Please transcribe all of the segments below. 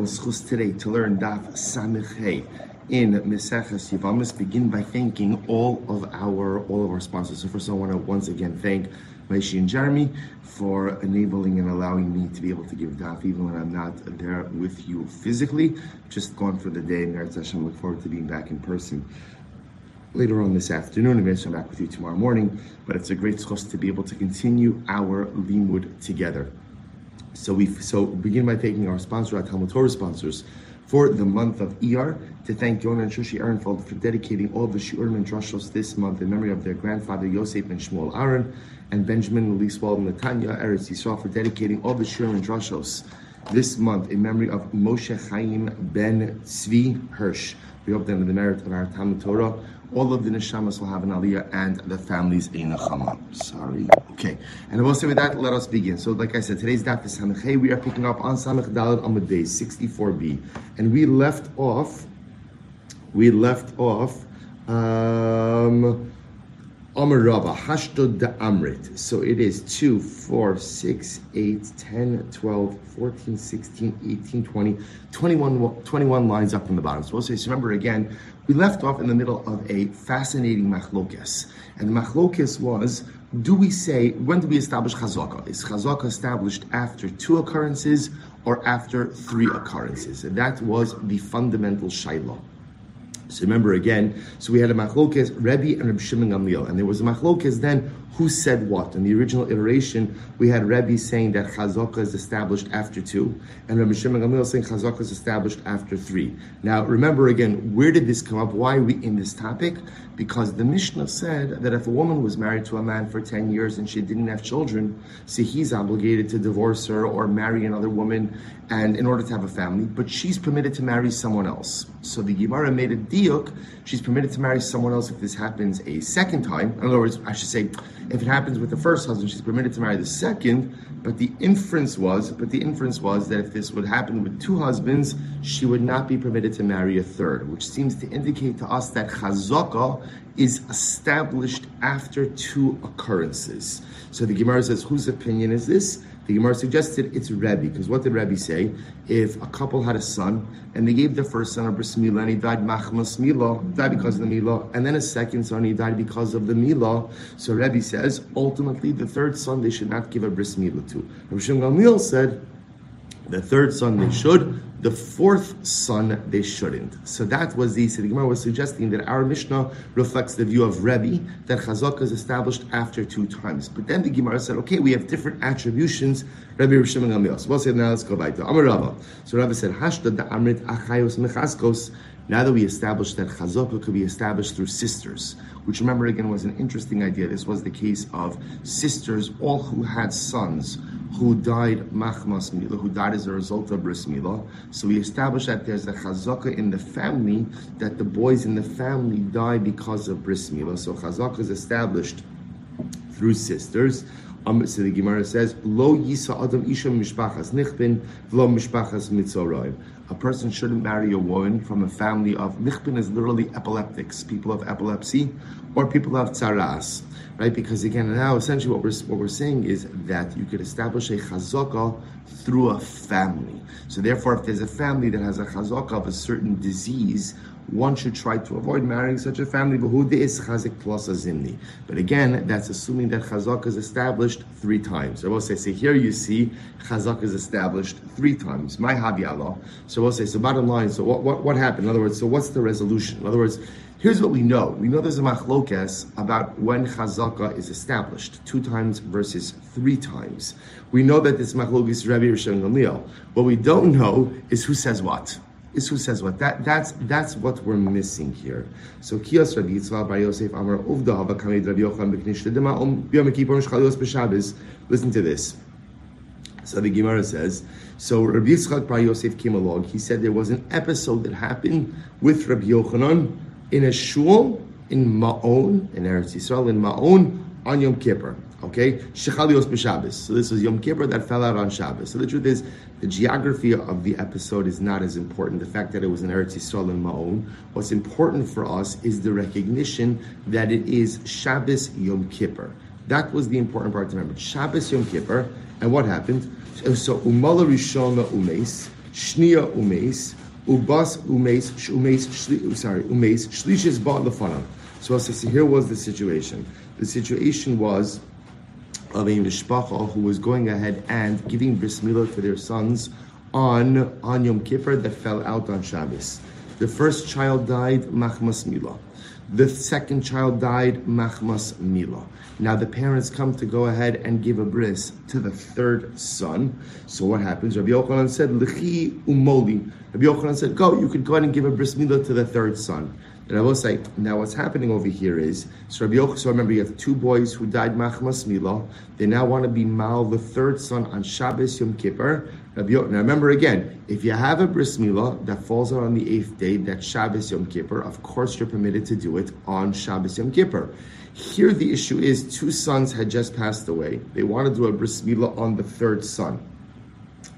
today to learn Daf Samich Hey in Meseches Yevamos. Begin by thanking all of our all of our sponsors. So first, I want to once again thank Maishi and Jeremy for enabling and allowing me to be able to give Daf even when I'm not there with you physically. Just gone for the day, and I look forward to being back in person later on this afternoon. I'm going to come back with you tomorrow morning, but it's a great schos to be able to continue our limud together. So we so begin by thanking our sponsor, our Talmud Torah sponsors, for the month of Iyar, to thank Yonah and Shushi Ehrenfeld for dedicating all the Shurim and Drashos this month in memory of their grandfather Yosef and Shmuel Aaron, and Benjamin Liswal and Netanya Eretz Yisrael for dedicating all the Shurim and Drashos this month in memory of Moshe Chaim ben Tzvi Hirsch. We hope that in the merit of our Talmud Torah, all of the neshamas will have an aliyah and the families in a nachama. Sorry. Okay. And I will say with that, let us begin. So, like I said, today's daf is Samech We are picking up on Samech Dalad Amud Beis 64b, and we left off. We left off. Um, Amr Rabba, Hashtod da Amrit. So it is 2, 4, 6, 8, 10, 12, 14, 16, 18, 20, 21, 21 lines up from the bottom. So we'll say, so remember again, we left off in the middle of a fascinating machlokes. And the machlokes was, do we say, when do we establish chazaka? Is chazaka established after two occurrences or after three occurrences? And that was the fundamental shayla. So remember again, so we had a machlokes, Rebbe and Reb Shimon Gamliel, and there was a machlokes then who said what. In the original iteration, we had Rebbe saying that chazaka is established after two, and Reb Shimon Gamliel saying chazaka is established after three. Now remember again, where did this come up? Why are we in this topic? Because the Mishnah said that if a woman was married to a man for 10 years and she didn't have children, see he's obligated to divorce her or marry another woman and in order to have a family, but she's permitted to marry someone else. So the Gemara made a diuk, she's permitted to marry someone else if this happens a second time. In other words, I should say, if it happens with the first husband, she's permitted to marry the second, but the inference was, but the inference was that if this would happen with two husbands, she would not be permitted to marry a third, which seems to indicate to us that chazaka is established after two occurrences. So the Gemara says, whose opinion is this? The Gemara suggested it's Rebbe, because what did Rebbe say? If a couple had a son and they gave the first son a bris milah and he died machmas milah, died because of the milah, and then a second son he died because of the milah, so Rebbe says ultimately the third son they should not give a bris milah to. Rabbi Shimon Gamliel said the third son they should, the fourth son they shouldn't. So that was the, so Gemara was suggesting that our Mishnah reflects the view of Rebbe, that Chazaka is established after two times. But then the Gemara said, okay, we have different attributions, Rebbe. So we'll say, now let's go back to Amar Rava. So Rebbe said, Hashda da Amrit Achayos Mechaskos, now that we established that Chazaka could be established through sisters, which remember again was an interesting idea. This was the case of sisters, all who had sons who died machmas mila, who died as a result of bris mila. So we established that there's a chazaka in the family that the boys in the family die because of bris mila. So chazaka is established through sisters. Um, so the Gemara says, "Lo yisa adam isha mishpachas nichbin, v'lo mishpachas mitzorayim." A person shouldn't marry a woman from a family of nichbin is literally epileptics, people of epilepsy, or people have tzaras right? Because again, now essentially what we're what we're saying is that you could establish a chazaka through a family. So therefore, if there's a family that has a chazaka of a certain disease, one should try to avoid marrying such a family. But again, that's assuming that chazaka is established three times. So we'll say, so here you see chazaka is established three times. My Allah. So we'll say, so bottom line, so what, what, what happened? In other words, so what's the resolution? In other words, Here's what we know. We know there's a machlokes about when chazaka is established, two times versus three times. We know that this machlokes is Rabbi Rishon Gamliel. What we don't know is who says what. Is who says what. That, that's, that's what we're missing here. So, Kiyos Rabbi Yitzchak Bar Yosef Amar Uvda Hava Kamid Rabbi Yochanan B'Knish Ledema Om Yom Kippur. Listen to this. So the Gemara says, so Rabbi Yitzchak Bar Yosef came along. He said there was an episode that happened with Rabbi Yochanan in a shul in Ma'on, in Eretz Yisrael, in Ma'on on Yom Kippur. Okay, Shechalios b'Shabbos. So this was Yom Kippur that fell out on Shabbos. So the truth is, the geography of the episode is not as important. The fact that it was in Eretz Yisrael in Ma'on. What's important for us is the recognition that it is Shabbos Yom Kippur. That was the important part to remember. Shabbos Yom Kippur, and what happened? So Umala Rishona Umes. Shnia umes, ubas umes, umes, sorry, umes, shlishis ba lefanam. So, so here was the situation. The situation was of a mishpacha who was going ahead and giving bris milah to their sons on, on Yom Kippur that fell out on Shabbos. The first child died, machmas milah. The second child died, machmas milah. Now the parents come to go ahead and give a bris to the third son. So what happens? Rabbi Yochanan said, "Lichi umoli." Rabbi Yochanan said, "Go, you could go ahead and give a bris milah to the third son." And I will say, now what's happening over here is, so Rabbi Yochanan, so remember you have two boys who died machmas milah. They now want to be mal the third son on Shabbos Yom Kippur. Now remember again, if you have a bris milah that falls out on the eighth day, that Shabbos Yom Kippur, of course you're permitted to do it on Shabbos Yom Kippur. Here the issue is two sons had just passed away. They want to do a bris milah on the third son.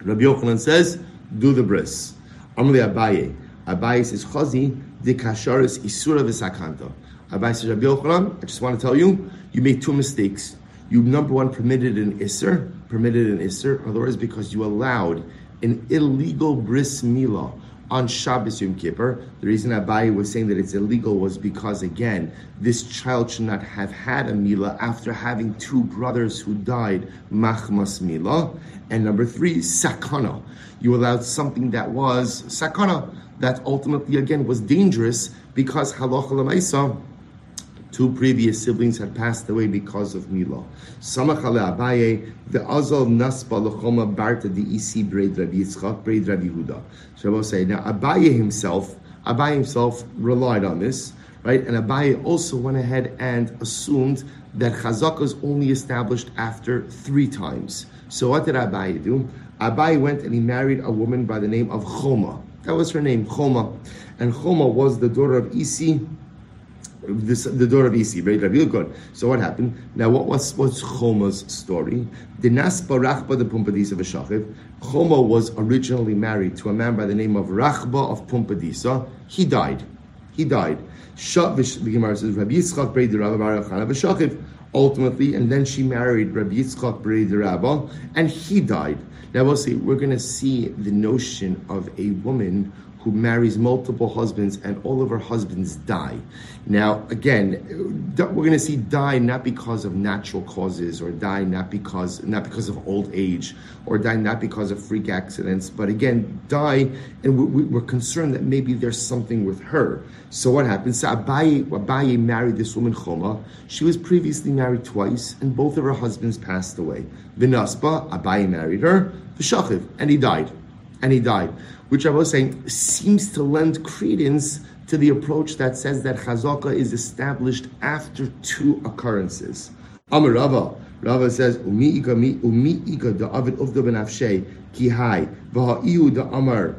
Rabbi Yochanan says, do the bris. Amli Abaye. Abaye says, Chazi, de kasharis isura v'sakanta. Abaye says, Rabbi Yochanan, I just want to tell you, you made two mistakes. You, number one, permitted an isser, permitted an isser, in other words, because you allowed an illegal bris milah on Shabbos Yom Kippur. The reason Abaye was saying that it's illegal was because, again, this child should not have had a milah after having two brothers who died, machmas milah. And number three, sakana. You allowed something that was sakana, that ultimately, again, was dangerous because halacha lemaisa, two previous siblings had passed away because of Mila. Samachale Abaye, the Azal Naspa Lechoma Barta the Isi Braid Rabbi Yitzchak, Braid Rabbi Huda. So say, now Abaye himself, Abaye himself relied on this, right? And Abaye also went ahead and assumed that Chazaka is only established after three times. So what did Abaye do? Abaye went and he married a woman by the name of Choma. That was her name, Choma. And Choma was the daughter of Isi, this, the door of Isi, very Rabbi good. So what happened? Now, what was what's Choma's story? The Naspa Rachba the Pumpadisa v'Shachiv. Choma was originally married to a man by the name of Rachba of Pumpadisa. He died. He died. Shat the Gemara says Rabbi Yitzchak Brei Rabbi Baruch. Ultimately, and then she married Rabbi Yitzchak Brei Rabba, and he died. Now we'll see. We're going to see the notion of a woman who marries multiple husbands and all of her husbands die. Now, again, we're going to see die not because of natural causes or die not because not because of old age or die not because of freak accidents, but again, die and we, are concerned that maybe there's something with her. So what happens? So Abaye, Abaye married this woman Choma. She was previously married twice and both of her husbands passed away. Vinaspa, Abaye married her, Vishachiv, and he died. And he died which I was saying seems to lend credence to the approach that says that chazaka is established after two occurrences. Amar Rava, Rava says, Umi mi da avid uvda ben ki hai da amar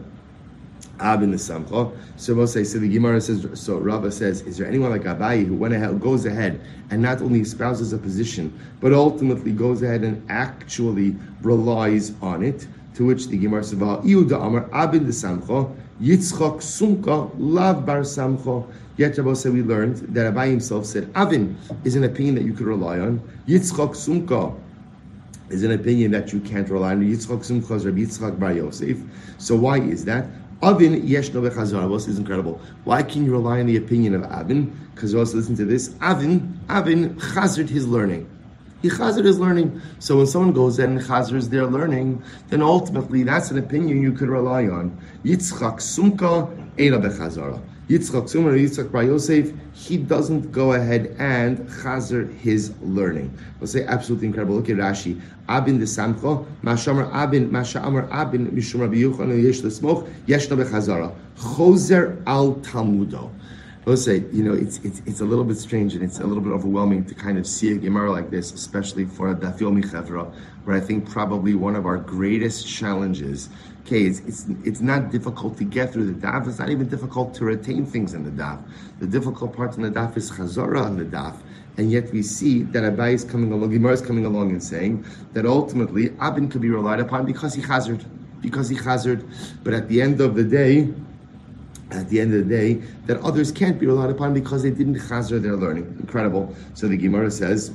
the. So we'll say, so the Gemara says, so Rava says, is there anyone like Abaye who went ahead, goes ahead and not only espouses a position, but ultimately goes ahead and actually relies on it? To which the Gemara says, "Iuda Amar Abin the Samcho Yitzchak Sumka Lav Bar Samcho." Yet Rabbi said we learned that Abaye himself said Avin is an opinion that you could rely on. Yitzchak Sumka is an opinion that you can't rely on. Yitzchak Sumka is Rabbi Yitzchak Bar Yosef. So why is that? Avin yesh no bechazar. Is incredible. Why can you rely on the opinion of Avin? Because also listen to this. Avin, Avin chazard his learning. He chazir is learning. So when someone goes in and chazir is there learning, then ultimately that's an opinion you could rely on. Yitzchak sumka eina bechazara. Yitzchak sumka Yitzchak Bar Yosef, he doesn't go ahead and chazir his learning. We'll say absolutely incredible. Look at Rashi. Abin the samcho, mashamar abin, mashamar abin, mishum rabbi yuchan, yesh l'smoch, yesh no bechazara. Chozer al talmudo. Let's say, you know, it's, it's it's a little bit strange and it's a little bit overwhelming to kind of see a Gemara like this, especially for a Dafil Michevra, where I think probably one of our greatest challenges, okay, it's, it's, it's not difficult to get through the daf, it's not even difficult to retain things in the daf. The difficult part in the daf is chazara on the daf. And yet we see that Abaye is coming along, Gemara is coming along and saying that ultimately Abin could be relied upon because he hazard, because he hazard. But at the end of the day, at the end of the day that others can't be relied upon because they didn't chazer their learning. Incredible. So the Gemara says,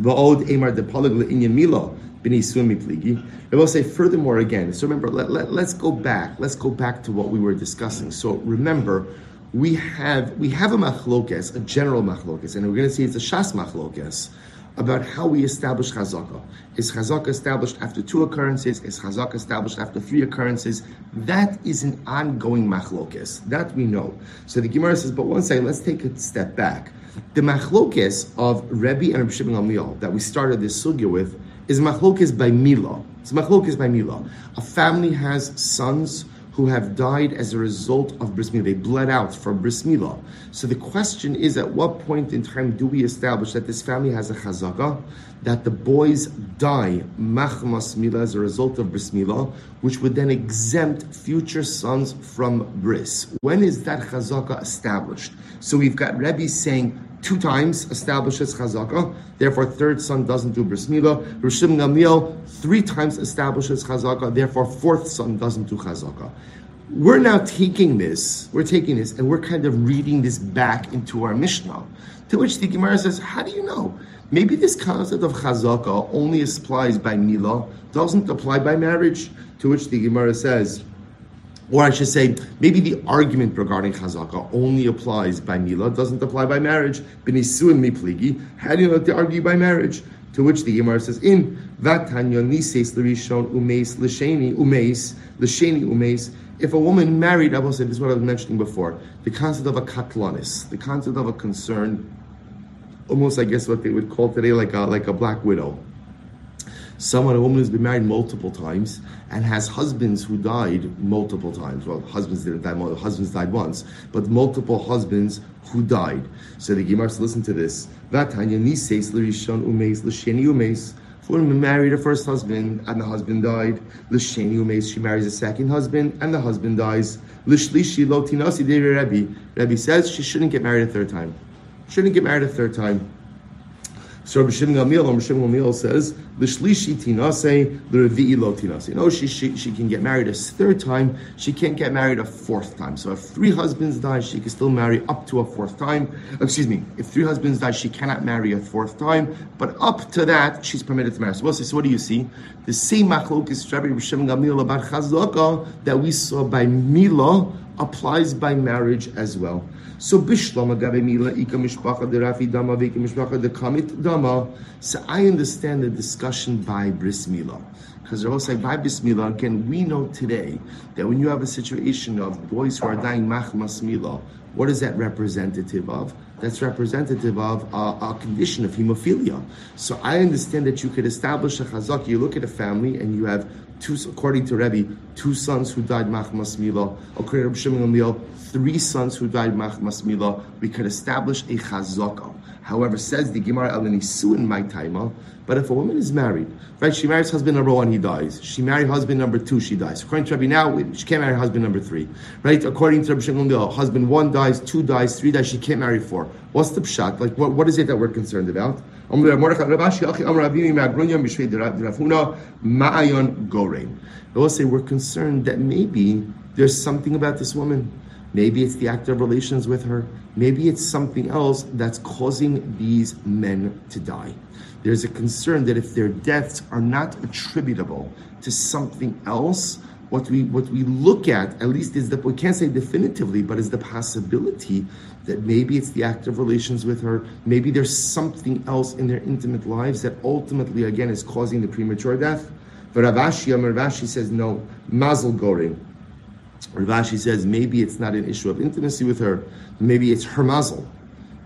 "Va'od emar de inyan mila I will say furthermore again. So remember, let, let, let's go back. Let's go back to what we were discussing. So remember, we have we have a machlokes, a general machlokes, and we're going to see it's a shas machlokes about how we establish chazaka. Is chazaka established after two occurrences? Is chazaka established after three occurrences? That is an ongoing machlokes. That we know. So the Gemara says, but one second, let's take a step back. The machlokes of Rebbe and Rabbi Shimon Gamliel that we started this sugya with is machlokes by Mila. It's machlokes by Mila. A family has sons who have died as a result of bris milah. They bled out from bris milah. So the question is, at what point in time do we establish that this family has a chazaka, that the boys die machmas milah as a result of bris milah, which would then exempt future sons from bris? When is that chazaka established? So we've got Rebbe saying two times establishes chazaka, therefore third son doesn't do bris milah. Rishim Gamliel three times establishes chazaka, therefore fourth son doesn't do chazaka. We're now taking this, we're taking this, and we're kind of reading this back into our Mishnah. To which the Gemara says, how do you know? Maybe this concept of chazaka only applies by milah, doesn't apply by marriage. To which the Gemara says, or I should say, maybe the argument regarding chazaka only applies by mila, doesn't apply by marriage. Benisuin mipligi. How do you know to argue by marriage? To which the Gemara says, in vatanya nises l'rishon umeis l'sheni umeis l'sheni umeis. If a woman married, I will say this is what I was mentioning before, the concept of a katlanis, the concept of a concern, almost I guess what they would call today like a like a black widow someone, a woman who's been married multiple times and has husbands who died multiple times. Well, husbands didn't die, husbands died once, but multiple husbands who died. So the Gemara says, listen to this. That Tanya Nises Umeis Lisheni Umeis. For woman married her first husband and the husband died. L'sheni umeis, she marries a second husband and the husband dies. L'shlishi lo tinasi Rebbe. Rebbe says she shouldn't get married a third time. Shouldn't get married a third time. So Rabbi Shimon Gamliel, Rabbi Shimon Gamliel says, "L'shlishi tinase, l'revi'i lo tinase." No, she, she she can get married a third time. She can't get married a fourth time. So if three husbands die, she can still marry up to a fourth time. Excuse me. If three husbands die, she cannot marry a fourth time. But up to that, she's permitted to marry. So, so what do you see? The same machlok is Rabbi Shimon Gamliel about chazaka that we saw by Mila applies by marriage as well. So bishlam mila ika mishpacha de rafi dama vika mishpacha de kamit dama. So I understand the discussion by bris mila. Because they're all saying by bris mila, again, we know today that when you have a situation of boys who are dying machmas mila, what is that representative of? That's representative of a, a, condition of hemophilia. So I understand that you could establish a chazak. You look at a family and you have two, according to Rebbe, two sons who died machmas. According to Shimon three sons who died machmas. We could establish a chazaka. However, says the Gemara El in my taima. But if a woman is married, right, she marries husband number one, he dies. She married husband number two, she dies. According to Rabbi now, she can't marry husband number three, right? According to Rabbi Shimon husband one dies, two dies, three dies, she can't marry four. What's the pshat? Like, what, what is it that we're concerned about? We're say we're concerned that maybe there's something about this woman. Maybe it's the act of relations with her. Maybe it's something else that's causing these men to die. There's a concern that if their deaths are not attributable to something else, what we what we look at at least is that we can't say definitively, but is the possibility that maybe it's the act of relations with her, maybe there's something else in their intimate lives that ultimately again is causing the premature death. But Rav Ashi, Ravashi says no, mazel goring. Rav Ashi says maybe it's not an issue of intimacy with her, maybe it's her mazel.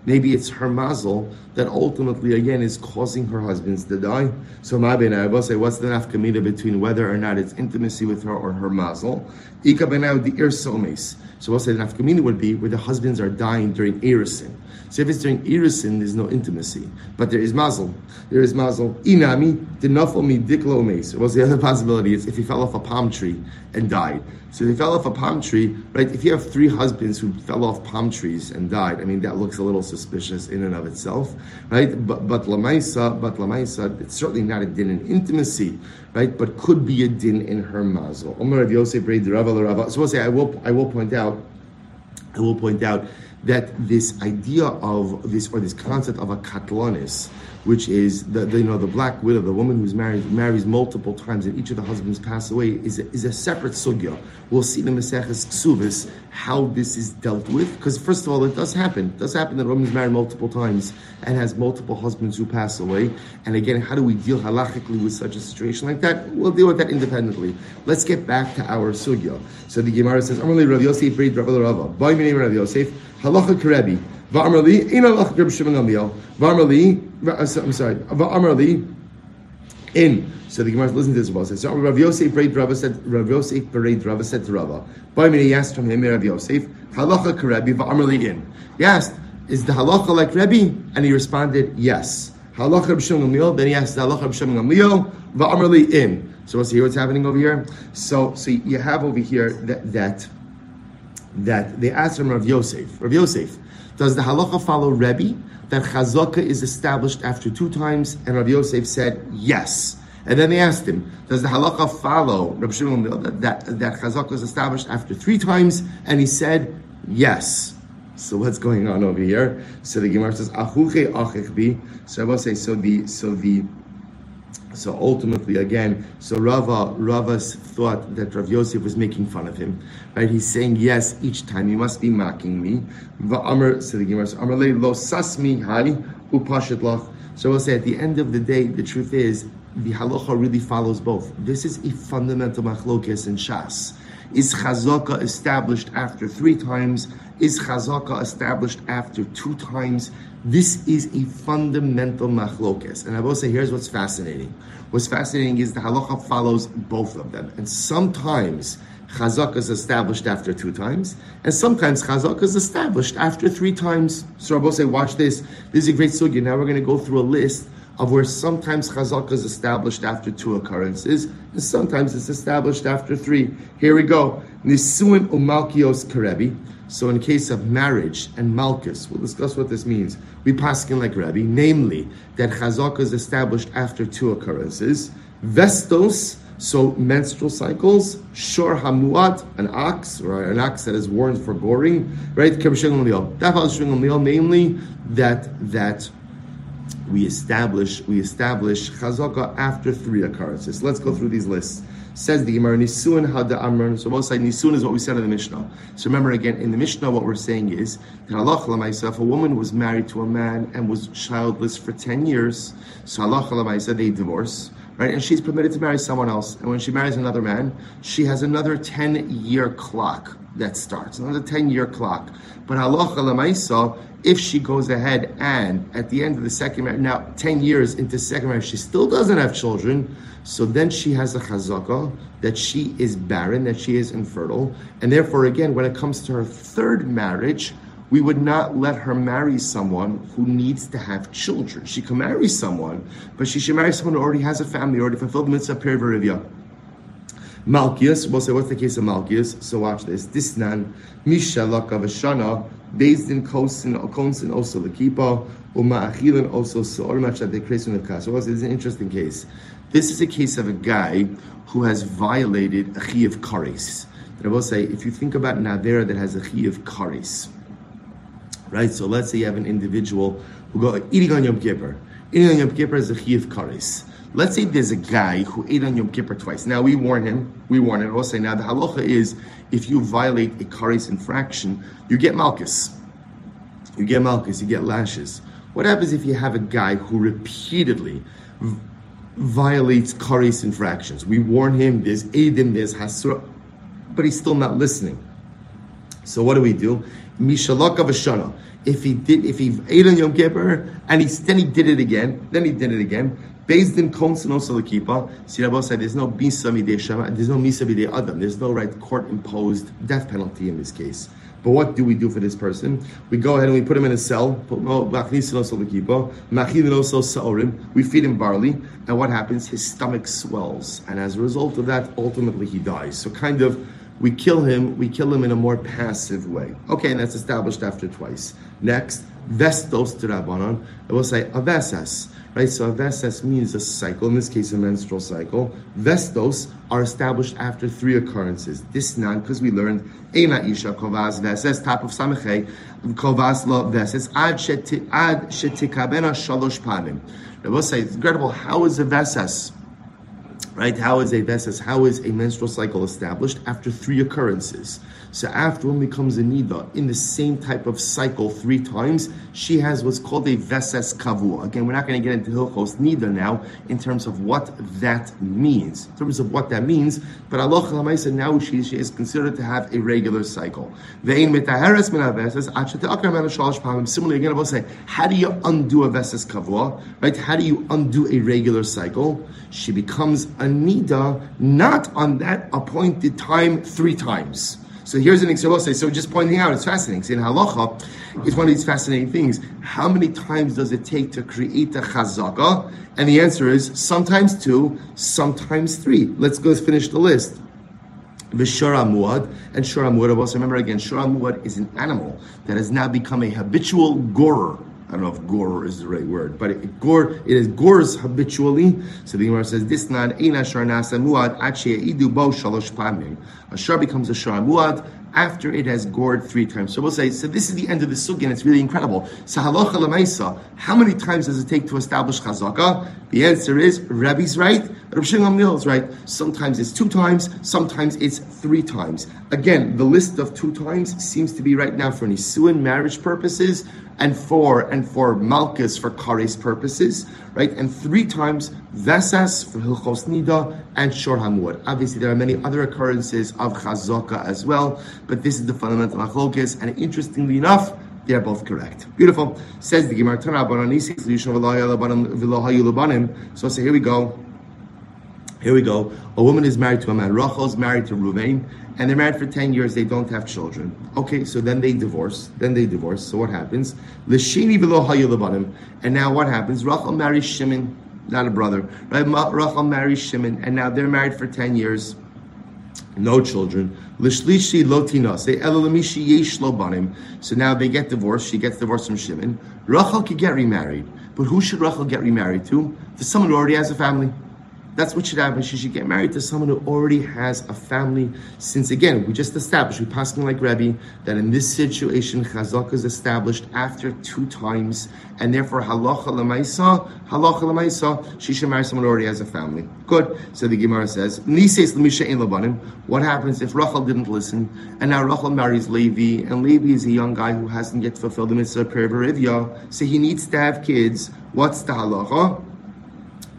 Maybe it's her mazel that ultimately, again, is causing her husbands to die. So, my ben say, what's the nafkamina between whether or not it's intimacy with her or her mazel? Ika ben the ir somes. So, say the nafkamina would be where the husbands are dying during erisin. So, if it's during erisin, there's no intimacy, but there is mazel. There is mazel. Inami dinafel mi diklo mes. What's the other possibility? Is if he fell off a palm tree and died. So he fell off a palm tree, right? If you have three husbands who fell off palm trees and died, I mean that looks a little suspicious in and of itself, right? But but lamaisa, but lamaisa, it's certainly not a din in intimacy, right? But could be a din in her mazel. So we'll say I will I will point out, I will point out that this idea of this or this concept of a katlanis, which is the, the, you know the black widow, the woman who's married marries multiple times and each of the husbands pass away, is a, is a separate sugya. We'll see in the Maseches Ksuvis how this is dealt with. Because first of all, it does happen. It does happen that a woman is married multiple times and has multiple husbands who pass away. And again, how do we deal halachically with such a situation like that? We'll deal with that independently. Let's get back to our sugya. So the Gemara says, "Amarli Rav Yosef, Rav Rav Yosef, halacha karebi." Va'amarli, ina lach Reb Shimon Gamliel. Va'amarli, uh, I'm sorry. Va'amarli, in. So the Gemara listen to this well. So Rav Yosef Bereid Rava said Rav Yosef Bereid Rava said to Rava. By me he asked from him Rav Yosef halacha karebi va'amarli in. He asked, is the halacha like Rebbe? And he responded, yes. Halacha Reb Shimon Gamliel. Then he asked halacha Reb Shimon Gamliel va'amarli in. So let's see what's happening over here. So so you have over here that that that they asked him Rav Yosef. Rav Yosef. Does the halacha follow Rebbe that chazaka is established after two times? And Rabbi Yosef said yes. And then they asked him, does the halacha follow Rabbi Shimon that, that, that chazaka is established after three times? And he said yes. So what's going on over here? So the Gemara says, Achuche achechbi. So I will say, so the so the so ultimately, again, so Rava Rava's thought that Rav Yosef was making fun of him, right? He's saying yes each time. You must be mocking me. So lo sasmi hai. So we'll say at the end of the day, the truth is the halacha really follows both. This is a fundamental machlokes in Shas. Is chazaka established after three times? Is chazaka established after two times? This is a fundamental machlokes. And I will say, here's what's fascinating. What's fascinating is the halacha follows both of them. And sometimes chazaka is established after two times, and sometimes chazaka is established after three times. So I will say, watch this. This is a great sugya. Now we're going to go through a list of where sometimes chazaka is established after two occurrences, and sometimes it's established after three. Here we go. Nisuin umalkios karebi. So in case of marriage and malchus, we'll discuss what this means. We paskin like Rebbe, namely that chazaka is established after two occurrences. Vestos, so menstrual cycles. Shor hamuat, an ox or an ox that is worn for goring, right? Namely that that we establish we establish chazaka after three occurrences. Let's go through these lists. Says the Gemara Nisuin Hada Amran. So both sides Nisuin is what we said in the Mishnah. So remember again in the Mishnah what we're saying is that Allah if a woman was married to a man and was childless for ten years, so Allah they divorce. Right, and she's permitted to marry someone else. And when she marries another man, she has another 10 year clock that starts, another 10 year clock. But halacha lemaisa, if she goes ahead and at the end of the second marriage, now 10 years into second marriage, she still doesn't have children, so then she has a chazaka that she is barren, that she is infertile. And therefore, again, when it comes to her third marriage, we would not let her marry someone who needs to have children. She can marry someone, but she should marry someone who already has a family, already fulfilled the mitzvah perivia. Malkias, we'll what's the case of Malkias? So watch this. Disnan, Misha Lakavashana, based in Kosin, Konsin, also the Kipa, Uma Achilin, also Sor Machat, the creation of Kas. So this is an interesting case. This is a case of a guy who has violated a Chi of Karis. I will say, if you think about Nadera that has a Chi of Karis, right? So let's say you have an individual who go eating on Yom Kippur. Eating on Yom Kippur is a Chi of Karis. Let's say there's a guy who ate on Yom Kippur twice. Now we warn him. We warn him. We'll say now the halacha is if you violate a kares infraction, you get malchus. You get malchus. You get lashes. What happens if you have a guy who repeatedly v- violates kares infractions? We warn him. There's edim. There's hasura, but he's still not listening. So what do we do? Mishalaka v'shana. If he did, if he ate on Yom Kippur and he then he did it again, then he did it again Based in Konsin also the Kippah, Sirabo said there's no Bisa Midei Shema, there's no Misa Adam, there's no right court imposed death penalty in this case. But what do we do for this person? We go ahead and we put him in a cell, we feed him barley, and what happens? His stomach swells, and as a result of that, ultimately he dies. So kind of we kill him, we kill him in a more passive way. Okay, and that's established after twice. Next, vestos to Rabbanon, it will say avesas. Right, so avesas means a cycle, in this case a menstrual cycle. Vestos are established after three occurrences. This not because we learned Eina Isha Kovas Veses, top of Samechei, Kovas Lo Veses, Ad Shetikabena Shalosh Panim. I will say, it's incredible, how is a Veses? Right? How is a vesas? How is a menstrual cycle established after three occurrences? So after one becomes a nida in the same type of cycle three times, she has what's called a vesas kavua. Again, we're not going to get into hilchos nida now in terms of what that means, in terms of what that means. But Allah Lamaisa now she, she is considered to have a regular cycle. Similarly, again, I will say, how do you undo a vesas kavua? Right? How do you undo a regular cycle? She becomes a nida not on that appointed time three times. So here's an example. So just pointing out, it's fascinating. See, in halacha, it's one of these fascinating things. How many times does it take to create a chazaka? And the answer is sometimes two, sometimes three. Let's go finish the list. Vishara muad and shara muad. Also remember again, shara muad is an animal that has now become a habitual gorer. I don't know if gore is the right word, but it, gore it is gores habitually. So the Gemara says this not ina shar nasa muad achia idu bo shalosh pamim. A shar becomes a shar muad after it has gored three times. So we'll say, so this is the end of the sugi, and it's really incredible. So halacha lemaisa, how many times does it take to establish chazaka? The answer is Rabbi's right, Rabbi Shimon is right. Sometimes it's two times, sometimes it's three times. Again, the list of two times seems to be right now for nisuin marriage purposes and for and for malchus for kares purposes, right? And three times vesas for hilchos nida and shor hamud. Obviously, there are many other occurrences of chazaka as well, but this is the fundamental machlokes. And interestingly enough, they are both correct. Beautiful. Says the Gemara So, so here we go. Here we go. A woman is married to a man. Rachel is married to Ruvain and they're married for 10 years, they don't have children. Okay, so then they divorce. Then they divorce. So what happens? Lishini And now what happens? Rachel marries Shimon, not a brother. Right? Rachel marries Shimon, and now they're married for 10 years. No children. Lishlishi lotinase. Elalamishi yesh banim. So now they get divorced. She gets divorced from Shimon. Rachel could get remarried. But who should Rachel get remarried to? To someone who already has a family. That's what should happen. She should get married to someone who already has a family. Since again, we just established, we passing like Rebbe, that in this situation, chazaka is established after two times, and therefore halacha lemaisa, halacha lemaisa, she should marry someone who already has a family. Good. So the Gemara says, nises lemisha in labanim. What happens if Rachel didn't listen, and now Rachel marries Levi, and Levi is a young guy who hasn't yet fulfilled the mitzvah of Perivya, so he needs to have kids. What's the halacha?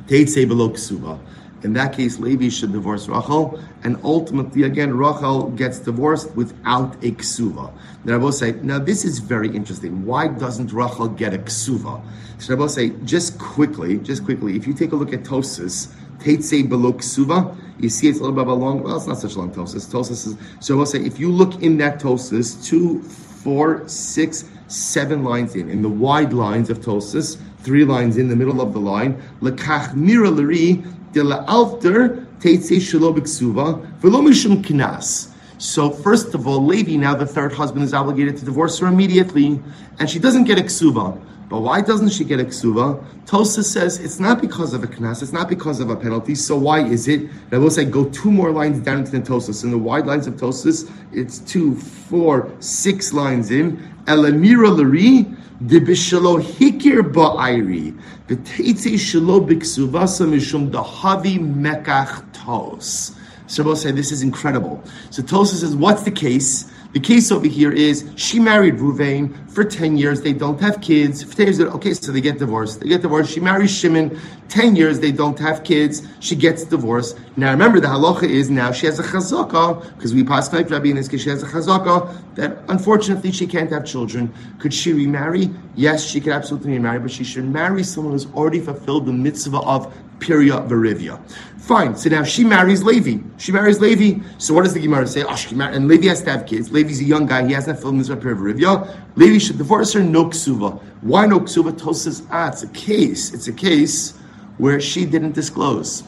Teitse below ksuba. In that case, Levi should divorce Rachel, and ultimately, again, Rachel gets divorced without a ksuva. Now, I will say, now this is very interesting. Why doesn't Rachel get a ksuva? So I will say, just quickly, just quickly, if you take a look at Tosis, Teitse below ksuva, you see it's a little bit of a long, well, it's not such a long Tosis. Tosis is, so I will say, if you look in that Tosis, two, four, six, seven lines in, in the wide lines of Tosis, three lines in the middle of the line. Lekach mira lari de la'alter teitze shalobik suva v'lo mishum kinas. So first of all, Levi, now the third husband, is obligated to divorce her immediately, and she doesn't get a ksuva. But why doesn't she get a ksuva? Tosa says it's not because of a knas, it's not because of a penalty. So why is it? And I will say go two more lines down into the Tosis. In the wide lines of Tosis, it's two, four, six lines in. Elamira Lari de bishalo hikir ba'iri v'teitze shalo biksuvasa mishum dahavi mekach tos. So we'll say this is incredible. So Tosa says, what's the case? The case over here is she married Ruvain for 10 years, they don't have kids. For 10 years, okay, so they get divorced. They get divorced. She marries Shimon, 10 years, they don't have kids, she gets divorced. Now remember, the halacha is now she has a chazaka, because we pass like Rabbi in this case, she has a chazaka, that unfortunately she can't have children. Could she remarry? Yes, she could absolutely remarry, but she should marry someone who's already fulfilled the mitzvah of Piria Verivia. Fine. So now she marries Levi. She marries Levi. So what does the Gemara say? Oh, she and Levi has to have kids. Levi's a young guy. He hasn't fulfilled mitzvah Piria Verivia. Levi should divorce her. No ksuva. Why no ksuva? Tos says, ah, it's a case. It's a case where she didn't disclose.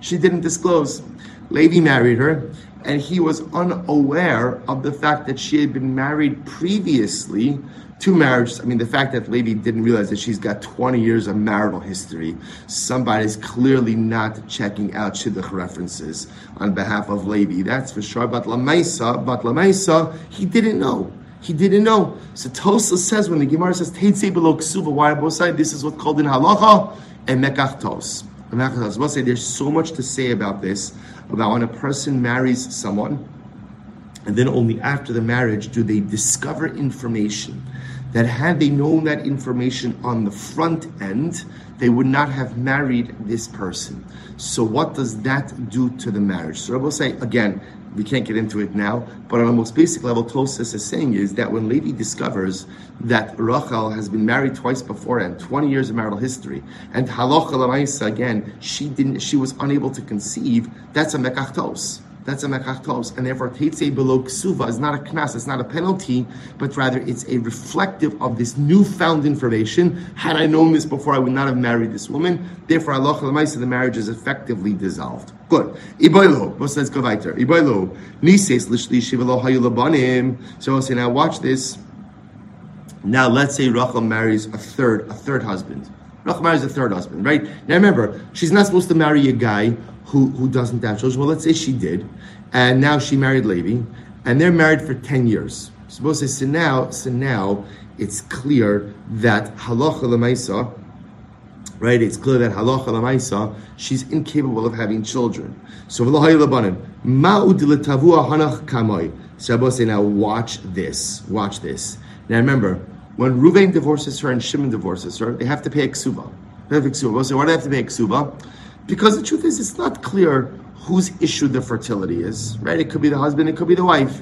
She didn't disclose. Levi married her, and he was unaware of the fact that she had been married previously two marriages. I mean, the fact that Levi didn't realize that she's got 20 years of marital history, somebody's clearly not checking out Shidduch references on behalf of Levi. That's for sure. But Lamaisa, but Lamaisa, he didn't know. He didn't know. So Tosa says when the Gemara says Teitze below Ksuba, why? This is what's called in Halacha and Mekach Tos. We'll say there's so much to say about this, about when a person marries someone, and then only after the marriage do they discover information that had they known that information on the front end, they would not have married this person. So, what does that do to the marriage? So, I will say again, we can't get into it now, but on a most basic level, Tosas is saying is that when Levi discovers that Rachel has been married twice before and 20 years of marital history, and Halacha Lamaisa, again, she didn't, she was unable to conceive, that's a Mekachtos. That's a mekachtos, and therefore teitze below ksuva is not a knas, it's not a penalty, but rather it's a reflective of this newfound information. Had I known this before, I would not have married this woman. Therefore, Allah the marriage is effectively dissolved. Good. Iboilo. Let's go weiter. Iboilo. Nises l'shlishi v'lo hayu labanim. So I'll say, now watch this. Now let's say Rachel marries a third, a third husband. Rachel marries a third husband, right? Now remember, she's not supposed to marry a guy who, who doesn't have children. Well, let's say she did, and now she married Levi, and they're married for 10 years. Suppose say, so now, so now it's clear that halacha lemaisa, right? It's clear that halacha lemaisa, she's incapable of having children. So ma'ud kamoi. Now watch this, watch this. Now remember, when Ruvain divorces her and Shimon divorces her, they have to pay a ksuba. They have a ksuba. So why do they have to pay a ksuba? Because the truth is, it's not clear whose issue the fertility is, right? It could be the husband, it could be the wife.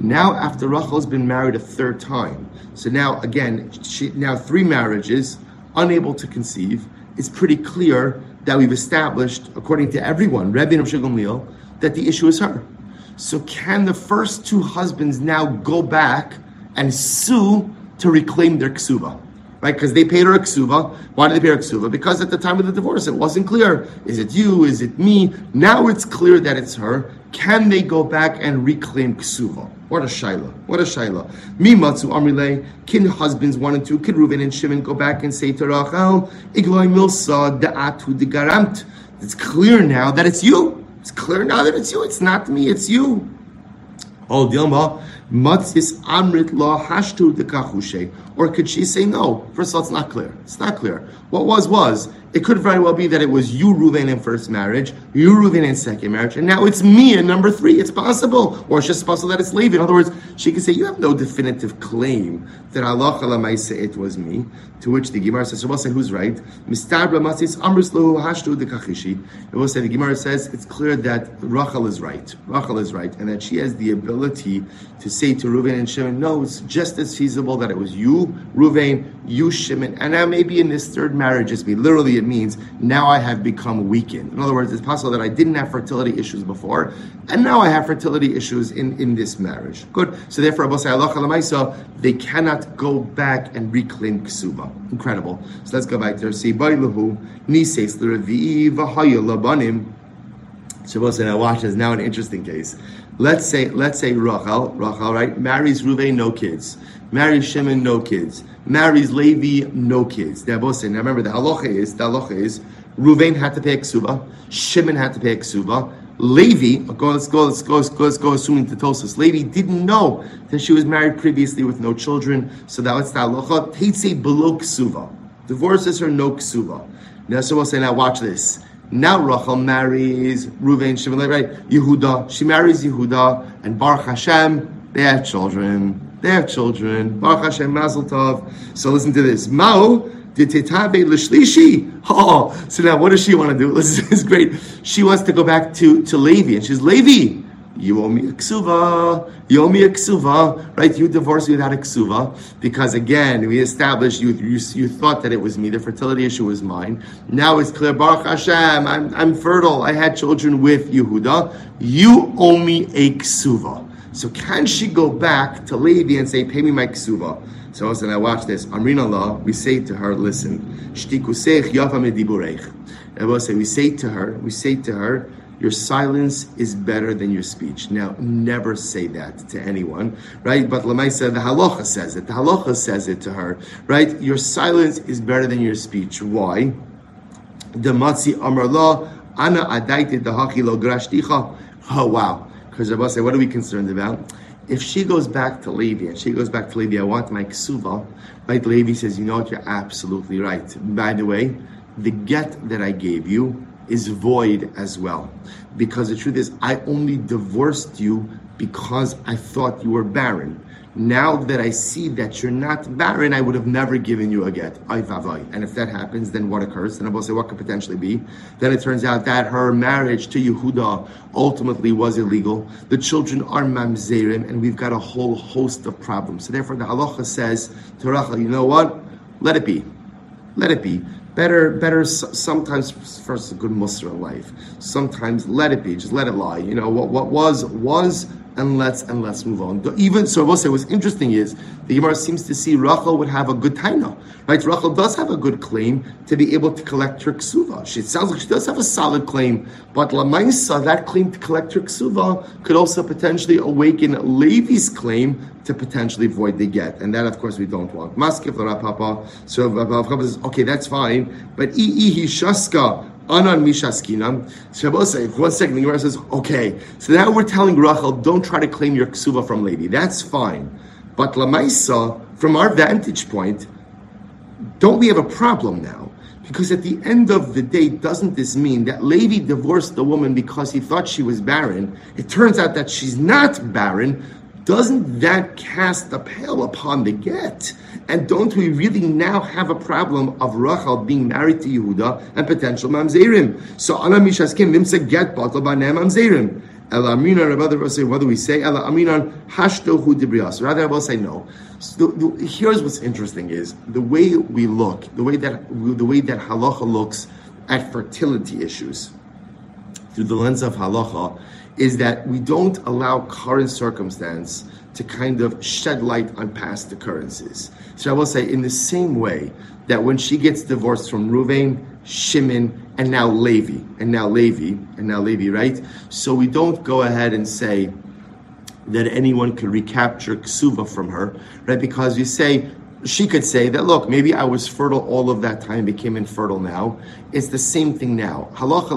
Now, after Rachel's been married a third time, so now again, she now three marriages, unable to conceive. It's pretty clear that we've established, according to everyone, Rebbe and Gamliel, that the issue is her. So, can the first two husbands now go back and sue to reclaim their ksuba? Right? Because they paid her a ksuva. Why did they pay her a ksuva? Because at the time of the divorce, it wasn't clear. Is it you? Is it me? Now it's clear that it's her. Can they go back and reclaim ksuva? What a shaila! What a shaila! Mimatsu amrile. Can husbands one and two, can Reuven and Shimon go back and say to Rachel, Igloi milsa da'atu garamt? It's clear now that it's you. It's clear now that it's you. It's not me. It's you. Oh, Dilma, Matzis Amrit La Hashtu de Kachushe. Or could she say no? First of all, it's not clear. It's not clear. What was was. It could very well be that it was you, Ruvain, in first marriage, you, Ruvain, in second marriage, and now it's me in number three. It's possible. Or it's just possible that it's Levi. In other words, she could say, You have no definitive claim that Allah it was me. To which the Gemara says, So we'll say, Who's right? It will say, The Gemara says, It's clear that Rachel is right. Rachel is right, and that she has the ability to say to Ruvain and Shimon, No, it's just as feasible that it was you, Ruvain, you, Shimon, and now maybe in this third marriage, it's me. Literally, it means now I have become weakened. In other words, it's possible that I didn't have fertility issues before, and now I have fertility issues in, in this marriage. Good. So therefore, Abu Allah they cannot go back and reclaim ksuba. Incredible. So let's go back there. See, Bailahu, Nises, Lerevi, Vahaya, Labanim. Shabbos now watch is now an interesting case. Let's say, let's say Rachel, Rachel, right, marries Ruvain, no kids. Marries Shimon, no kids marries Levi, no kids. Now remember, the halacha is the halacha is Ruvain had to pay ksuba, Shimon had to pay ksuba. Levi, let's go, let's go, let's go, let's go assuming to Tosis. Levi didn't know that she was married previously with no children, so that was the halacha. Teitze below ksuva. Divorces her no ksuva. Now, so we'll say, now watch this. Now Rachel marries Ruvain, Shimon, right? Yehuda. She marries Yehuda, and Baruch Hashem, they have children. They have children. Baruch Hashem Mazel Tov. So listen to this. Mao ditetabe l'shlishi. Oh, so now what does she want to do? This is great. She wants to go back to, to Levi, and she's Levi. You owe me a ksuva. You owe me a ksuva, right? You divorced me without a ksuva because again we established you, you you thought that it was me. The fertility issue was mine. Now it's clear. Baruch Hashem, I'm I'm fertile. I had children with Yehuda. You owe me a ksuva. So can she go back to Levi and say, pay me my ksuva? So I said, I watch this. Amrina Allah, we say to her, listen, shtikusech yafa medibureich. I will say, we say to her, we say to her, your silence is better than your speech. Now, never say that to anyone, right? But Lamaisa, the halacha says it. The halacha says it to her, right? Your silence is better than your speech. Why? The matzi amar la ana adaiti dahaki lo grashticha. Oh wow! Because Rabbi say, what are we concerned about? If she goes back to Levi and she goes back to Levi, I want my ksuva. Right? Levi says, you know what? You're absolutely right. By the way, the get that I gave you is void as well. Because the truth is, I only divorced you because I thought you were barren. Now that I see that you're not barren, I would have never given you a get. And if that happens, then what occurs? Then I will say, what could potentially be? Then it turns out that her marriage to Yehuda ultimately was illegal. The children are mamzerim, and we've got a whole host of problems. So therefore, the halacha says to Rachel, you know what? Let it be. Let it be. Better, better. Sometimes first a good muster in life. Sometimes let it be. Just let it lie. You know what? What was was and let's and let's move on. Even so, what was interesting is the Gemara seems to see Rachel would have a good taina, right? Rachel does have a good claim to be able to collect her ksuva. She, sounds like she does have a solid claim, but Lamaisa, that claim to collect her ksuva could also potentially awaken Levi's claim to potentially void the get, and that of course we don't want. Maskif Papa. So Rav says, okay, that's fine, but ihi shaska Anan Mishaskinam. Shabbos one second, the Gemara says, okay, so now we're telling Rachel, don't try to claim your ksuva from Levi. That's fine. But Lamaisa, from our vantage point, don't we have a problem now? Because at the end of the day, doesn't this mean that Levi divorced the woman because he thought she was barren? It turns out that she's not barren. Doesn't that cast a pale upon the get? And don't we really now have a problem of Rachel being married to Yehuda and potential mamzerim? So Ana Mishaskim Vimsa get batal banem mamzerim. Ela Amina, Rabbi will say, what do we say? Ela Aminan Hashtohu Dibrias. Rather, I will say no. So the, the, here's what's interesting is the way we look, the way that the way that halacha looks at fertility issues through the lens of halacha is that we don't allow current circumstance to kind of shed light on past occurrences. So I will say, in the same way that when she gets divorced from Ruvain, Shimon, and now Levi, and now Levi, and now Levi, right? So we don't go ahead and say that anyone could recapture ksuva from her, right? Because you say she could say that, look, maybe I was fertile all of that time, became infertile now. It's the same thing now. Halacha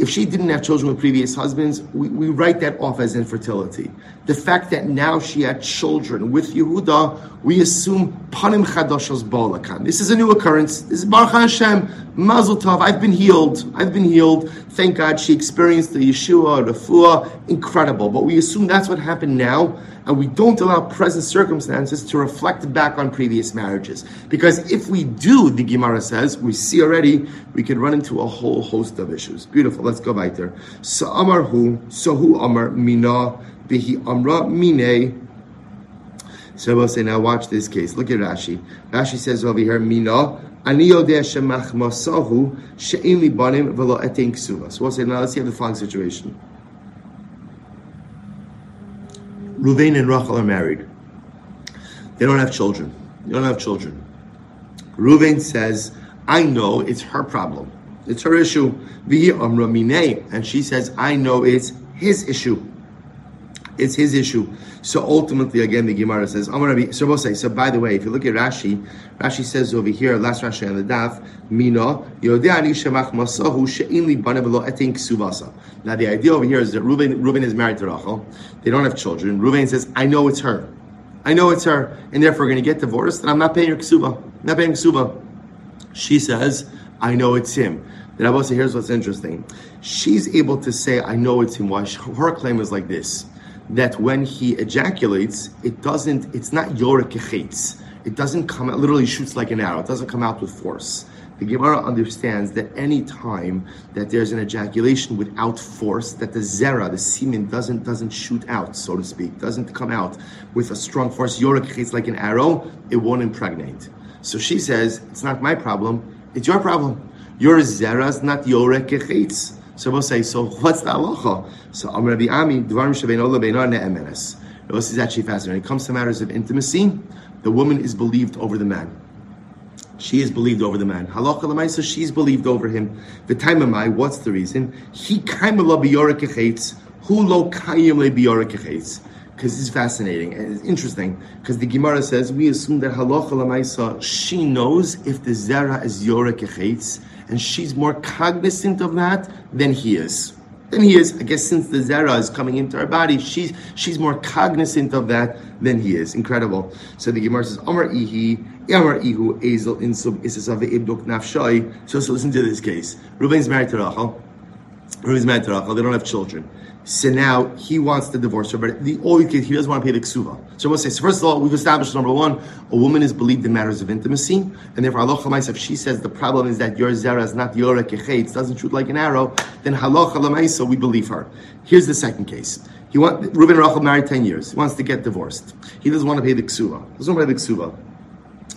if she didn't have children with previous husbands, we, we write that off as infertility. The fact that now she had children with Yehuda, we assume panim chadoshos bolakan. This is a new occurrence. This is Baruch Hashem, Mazel Tov. I've been healed. I've been healed. Thank God she experienced the Yeshua, the Fuah. Incredible. But we assume that's what happened now and we don't allow present circumstances to reflect back on previous marriages. Because if we do, the Gemara says, we see already, we can run into a whole host of issues. Beautiful. Let's go there. So Amar Hu, so who Amar Mina, Bihi Amra Mine. So we'll say, now watch this case. Look at Rashi. Rashi says over here, Mina, Ani yodeh shemachmasahu she'in li banim v'lo etin ksuva. So we'll say, now let's see the following situation. Ruvain and Rachel are married. They don't have children. They don't have children. Ruvain says, I know it's her problem. It's her issue. And she says, I know it's his issue. It's his issue. So ultimately, again, the Gemara says, so by the way, if you look at Rashi, Rashi says over here, last Rashi on the daf, Mina. Now the idea over here is that Reuben, is married to Rachel. They don't have children. Reuben says, I know it's her. I know it's her. And therefore we're going to get divorced and I'm not paying her ksuba. I'm not paying ksuba. She says, I know it's him. Then I will say, here's what's interesting. She's able to say, I know it's him. Why? Her claim is like this that when he ejaculates, it doesn't, it's not yorek It doesn't come out, literally shoots like an arrow. It doesn't come out with force. The Gemara understands that any time that there's an ejaculation without force, that the zera, the semen, doesn't doesn't shoot out, so to speak, doesn't come out with a strong force. Yorek it's like an arrow, it won't impregnate. So she says, it's not my problem, it's your problem. Your zera is not yorek so we'll say, so what's the halacha? So I'm Rabbi Ami, Dvarim Shebein Ola Beinar Ne'emenes. This is actually fascinating. When it comes to matters of intimacy, the woman is believed over the man. She is believed over the man. Halacha lemaisa, she's believed over him. The time am I, what's the reason? He kaima lo biyorik Who lo kayim le biyorik because it's fascinating and it's interesting because the Gemara says we assume that halacha lemaisa she knows if the zera is yorek and she's more cognizant of that than he is. Than he is. I guess since the zera is coming into her body, she's she's more cognizant of that than he is. Incredible. So the Gemara says, Amar ihi, Amar ihu, ezel insub isasav ibduk nafshai. So, so listen to this case. Reuben's married to Rachel. Reuben's married to Rachel. They don't have children. So now he wants to divorce her, but the only case he doesn't want to pay the ksuva. So we'll say, so first of all, we've established number one, a woman is believed in matters of intimacy, and therefore halacha lemaisa, if she says the problem is that your zera is not your it doesn't shoot like an arrow, then halacha lemaisa, we believe her. Here's the second case. He want Reuben Rachel married ten years. He wants to get divorced. He doesn't want to pay the ksuva. Doesn't want to pay the ksuva.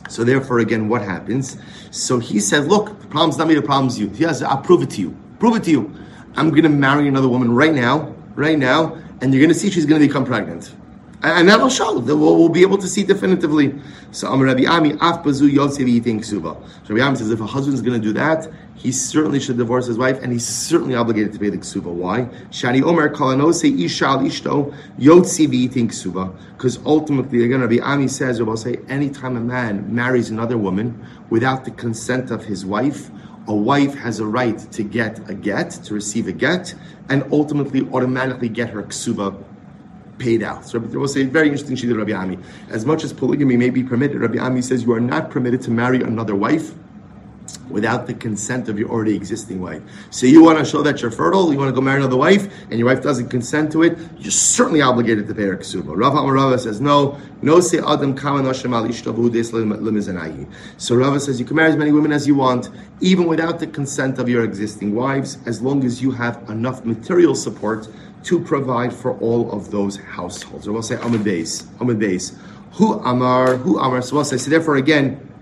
So therefore, again, what happens? So he says, look, the problem's not me, the problem's you. He has, I'll prove it to you. Prove it to you. I'm going to marry another woman right now, right now, and you're going to see she's going to become pregnant. And that'll show. That we'll, we'll, be able to see definitively. So Rabbi Ami, Af Bazu Yosef eating Suba. So Rabbi says if a husband's going to do that, he certainly should divorce his wife, and he's certainly obligated to pay the ksuba. Why? Shani Omer Kalanose Ishal Ishto Yotzi eating ksuba. Because ultimately, again, Rabbi Ami says, will say, anytime a man marries another woman without the consent of his wife, a wife has a right to get a get, to receive a get, and ultimately automatically get her ksuba paid out. So there was a very interesting she did Rabbi Ami. As much as polygamy may be permitted, Rabbi Ami says you are not permitted to marry another wife without the consent of your already existing wife. So you want to show that you're fertile, you want to go marry another wife, and your wife doesn't consent to it, you're certainly obligated to pay her ksuba. Rav Rava says, no, no say adam So Rava says you can marry as many women as you want, even without the consent of your existing wives, as long as you have enough material support to provide for all of those households. Or we'll say Amid Beis. Who Amar, who Amar. So we'll say, so therefore again,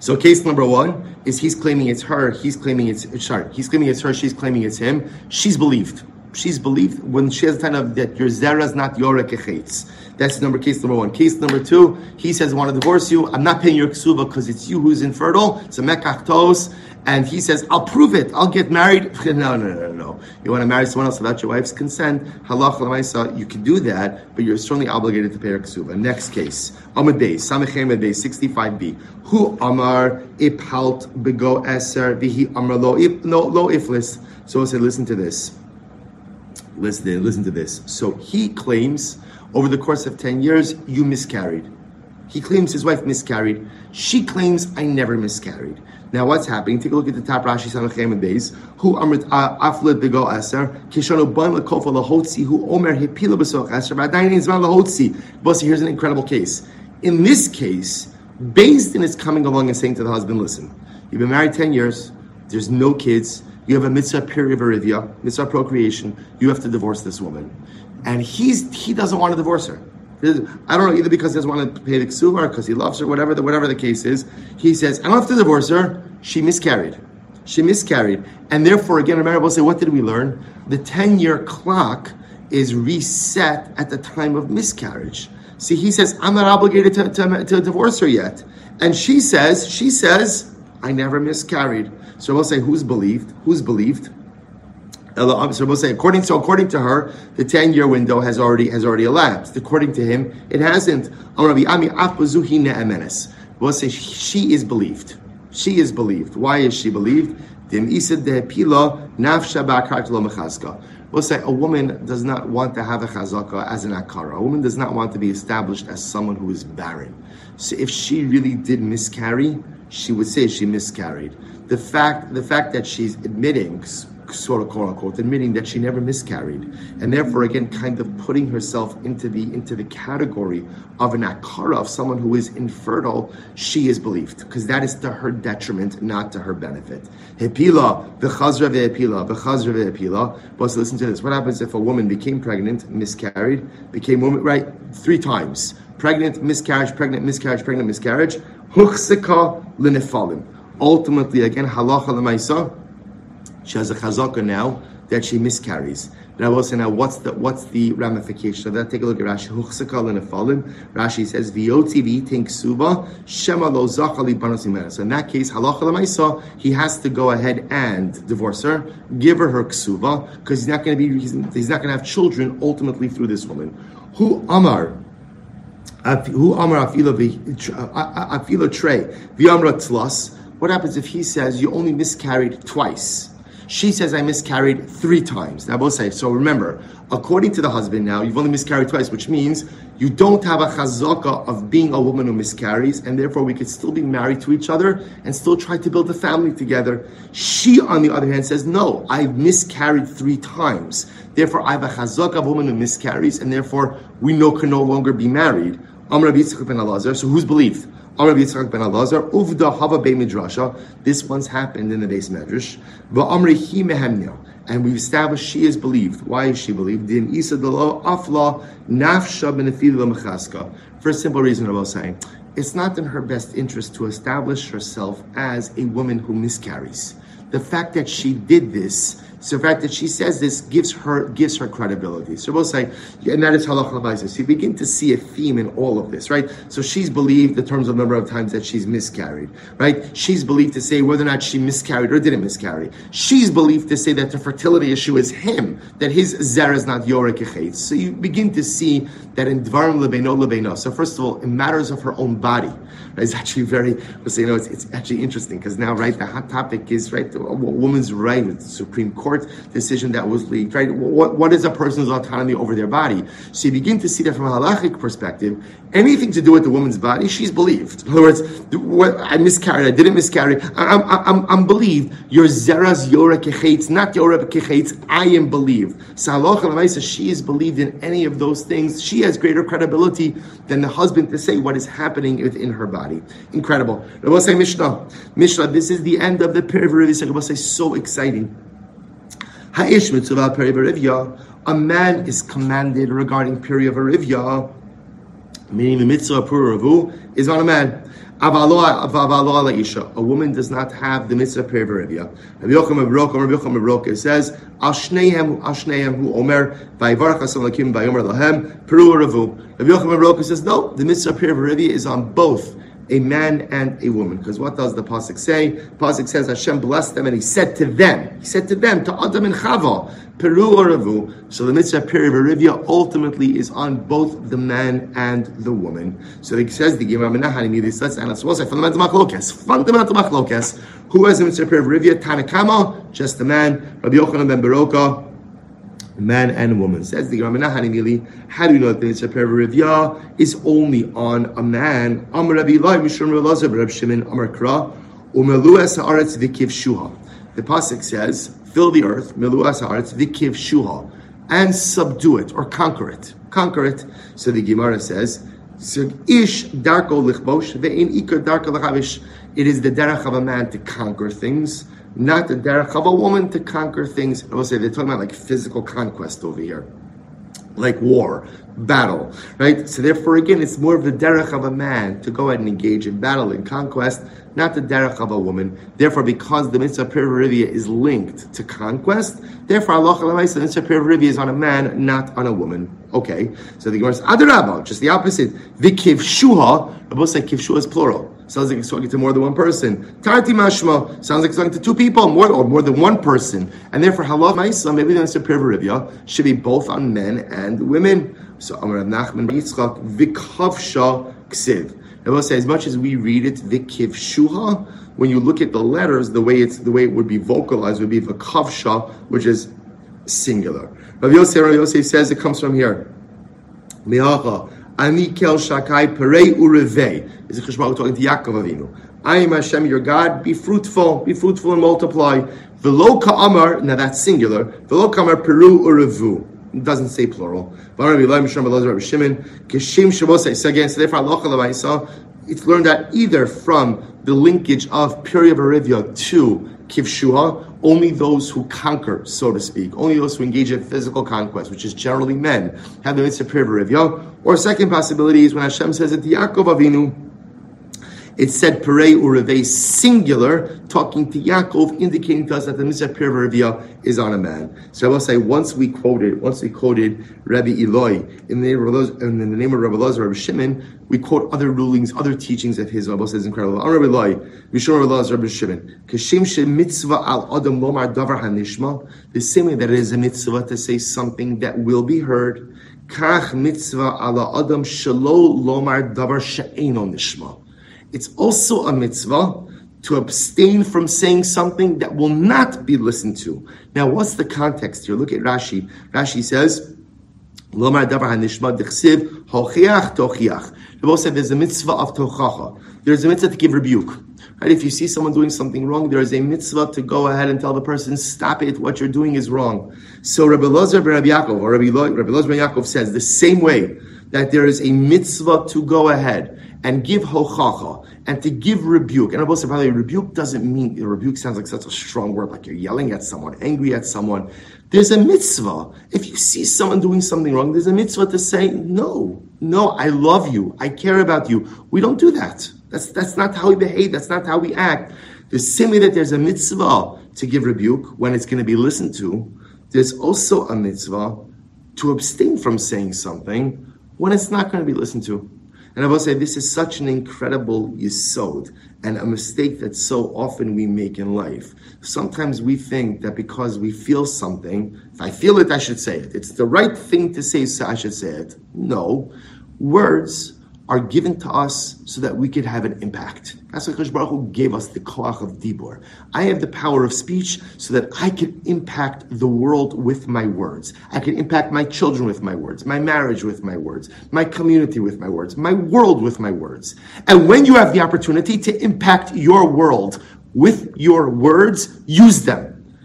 so case number one is he's claiming it's her, he's claiming it's sorry, he's claiming it's her, she's claiming it's him. She's believed. She's believed when she has a time of that your zera is not your ekechetz. That's number case number one. Case number two, he says, I want to divorce you. I'm not paying your ksuva because it's you who's infertile. It's a mekachtos and he says, I'll prove it, I'll get married. No, no, no, no. You want to marry someone else without your wife's consent, halach l'maisa, you can do that, but you're strongly obligated to pay her ksuba. Next case, Amad Bey, Samechem Bey, 65b. Who Amar ipalt bego eser vihi amar lo no lo iflis. So I said, listen to this. Listen, listen to this. So he claims over the course of 10 years, you miscarried. He claims his wife miscarried. She claims I never miscarried. Now, what's happening? Take a look at the top Rashi Samachem days. Who amrit aflet bego aser kishanu ban lekofa lahotzi who omer hipila besoch aser v'adayin izman lahotzi. Bossy, here's an incredible case. In this case, Beis Din is coming along and saying to the husband, "Listen, you've been married ten years. There's no kids. You have a mitzvah perivaridia, mitzvah procreation. You have to divorce this woman." And he's he doesn't want to divorce her. I don't know either because he doesn't want to pay the ksuba or because he loves her, whatever the whatever the case is. He says, "I don't have to divorce her. She miscarried. She miscarried, and therefore, again, remember, we'll say, what did we learn? The ten-year clock is reset at the time of miscarriage. See, he says, I'm not obligated to, to, to divorce her yet, and she says, she says, I never miscarried. So we'll say, who's believed? Who's believed? So we'll say according to according to her, the ten year window has already has already elapsed. According to him, it hasn't. We'll say she is believed. She is believed. Why is she believed? We'll say a woman does not want to have a chazaka as an akara. A woman does not want to be established as someone who is barren. So if she really did miscarry, she would say she miscarried. The fact, the fact that she's admitting sort of quote unquote, admitting that she never miscarried, and therefore again kind of putting herself into the into the category of an akara of someone who is infertile, she is believed because that is to her detriment, not to her benefit. Hepila v'chazra v'hepila v'chazra v'hepila. But listen to this: What happens if a woman became pregnant, miscarried, became woman right three times? Pregnant, miscarriage, pregnant, miscarriage, pregnant, miscarriage. Huchsika l'nefalim. Ultimately, again, halacha l'maisa she has a chazaka now that she miscarries. And I will say now, what's the what's the ramification of that? Take a look at Rashi. Huchsakal and Afalim. Rashi says, V'yotzi v'yitin ksuba, shema lo zachali banos So in that case, halacha l'maisa, he has to go ahead and divorce her, give her her ksuba, because he's not going to be, he's, he's not going to have children ultimately through this woman. Who Amar, who Amar afilo afilo trey, v'amra tlas, what happens if he says you only miscarried twice? She says, I miscarried three times. Now, both say, so remember, according to the husband now, you've only miscarried twice, which means you don't have a chazaka of being a woman who miscarries, and therefore we could still be married to each other and still try to build a family together. She, on the other hand, says, no, I've miscarried three times. Therefore, I have a chazaka of a woman who miscarries, and therefore we no, can no longer be married. So who's believed? Ben Uvda Hava Be Midrasha. This once happened in the base medrash. Va'amri Hi Mehemnil. And we've established she is believed. Why is she believed? Din Isa Delo Afla Nafsha Benefila Mechaska. For a simple reason, I was saying. It's not in her best interest to establish herself as a woman who miscarries. The fact that she did this so the fact that she says this gives her gives her credibility. So we'll say, and that is halach l'maisa. So you begin to see a theme in all of this, right? So she's believed the terms of number of times that she's miscarried, right? She's believed to say whether or not she miscarried or didn't miscarry. She's believed to say that the fertility issue is him, that his zera is not yorek So you begin to see that in dvarim lebeino lebeino. So first of all, in matters of her own body, right, it's actually very. So you know, it's, it's actually interesting because now, right, the hot topic is right, woman's right, the Supreme Court court decision that was leaked, right? What, what is a person's autonomy over their body? So you begin to see that from a halachic perspective, anything to do with the woman's body, she's believed. In other words, I miscarried, I didn't miscarry, I'm, I'm, I'm believed. Your zeras yora kechetz, not yora kechetz, I am believed. So halacha she is believed in any of those things. She has greater credibility than the husband to say what is happening within her body. Incredible. Rabbi say Mishnah. Mishnah, this is the end of the period of Rabbi so exciting. Ha'ish mitzvah peri A man is commanded regarding peri varivya, meaning the mitzvah puravu is on a man. A woman does not have the mitzvah peri varivya. Rabbi Yocham Rabbi Yocham says, Al shnehem, Al shnehem hu omer, vayivarach hasam lakim, vayomer lahem, peru ravu. Rabbi Yocham Abrok says, no, the mitzvah peri varivya is on both a man and a woman. Because what does the pasuk say? The pasuk says Hashem blessed them, and He said to them, He said to them, to Adam and Chava, Peru or. So the mitzvah perivarivia ultimately is on both the man and the woman. So he says the Gemara Menachani this. Let's and it's also fundamental machlokes. Fundamental machlokes. Who has the mitzvah perivarivia? Tanakama, just the man. Rabbi Yochanan ben Baroka man and woman. Says the Gemara, how do you know that the mitzvah rivya is only on a man? Amar Rabbi Mishram Rabbi Rabbi Shimon, Amar Kra, Umeluas Haaretz Vikiv Shuha. The pasuk says, "Fill the earth, Meluas Haaretz Vikiv Shuha, and subdue it or conquer it. Conquer it." So the Gemara says. Ish darko lichbosh darko. It is the derech of a man to conquer things, not the derech of a woman to conquer things. I will say they're talking about like physical conquest over here, like war, battle, right? So therefore, again, it's more of the derech of a man to go ahead and engage in battle and conquest, not the derech of a woman. Therefore, because the mitzvah perivarivia is linked to conquest, therefore Allah the mitzvah perivarivia is on a man, not on a woman. Okay, so the Gemara says just the opposite. Vikiv shuha, Rabbi say kivshuha is plural. Sounds like it's talking to more than one person. Tarti mashma sounds like it's talking to two people, more or more than one person, and therefore halal ma'isa maybe the mitzvah perivarivia should be both on men and women. So Amar Nachman Yitzchak Vikhavsha Ksiv. I will say, as much as we read it Vikiv Shuha, when you look at the letters, the way it's the way it would be vocalized would be Vikhavsha, which is singular. Rav Yosef, Rav Yosef says it comes from here. Miacha Ani Kel Shakai Perei Urevei. Is a Chishma talking to Yaakov Avinu. I am Hashem, your God. Be fruitful, be fruitful and multiply. Velo Amar. Now that's singular. Velo Amar Peru Urevu. It doesn't say plural. So therefore, it's learned that either from the linkage of Piriya Barivya to Kivshua, only those who conquer, so to speak, only those who engage in physical conquest, which is generally men, have the mitzvah Piriya Barivya. Or second possibility is when Hashem says that the Yaakov Avinu, It said Perei Ureve singular, talking to Yaakov, indicating to us that the mitzvah Pirvarivia is on a man. So I will say, once we quoted, once we quoted Rabbi Eloi in the name of, in the name of Rabbi Lazar, Rabbi Shimon, we quote other rulings, other teachings of his. Rabbi says incredible. Rabbi Eloi, Mishon Rabbi Lazar, Rabbi Shimon, Kashem she mitzvah al adam lomar davar hanishma. The same way that it is a mitzvah to say something that will be heard. Kach mitzvah ala adam shelo lomar davar she'eno nishma. It's also a mitzvah to abstain from saying something that will not be listened to. Now, what's the context here? Look at Rashi. Rashi says, Lomar davar hanishma. The Bible said there's a mitzvah of tochacha. There's a mitzvah to give rebuke. Right? If you see someone doing something wrong, there is a mitzvah to go ahead and tell the person, stop it, what you're doing is wrong. So Rabbi Lozer Rabbi Yaakov, or Rabbi, Lo, Rabbi Lozer Yaakov says the same way that there is a mitzvah to go ahead and give hochacha and to give rebuke. And I will say, by the way, rebuke doesn't mean rebuke sounds like such a strong word, like you're yelling at someone, angry at someone. There's a mitzvah. If you see someone doing something wrong, there's a mitzvah to say, no, no, I love you, I care about you. We don't do that. That's that's not how we behave. That's not how we act. The same way that there's a mitzvah to give rebuke when it's going to be listened to, there's also a mitzvah to abstain from saying something when it's not going to be listened to. And I will say this is such an incredible yisod and a mistake that so often we make in life. Sometimes we think that because we feel something, if I feel it, I should say it. It's the right thing to say, so I should say it. No. Words are given to us so that we could have an impact. That's why Baruch Hu gave us the koach of dibur. I have the power of speech so that I can impact the world with my words. I can impact my children with my words, my marriage with my words, my community with my words, my world with my words. And when you have the opportunity to impact your world with your words, use them.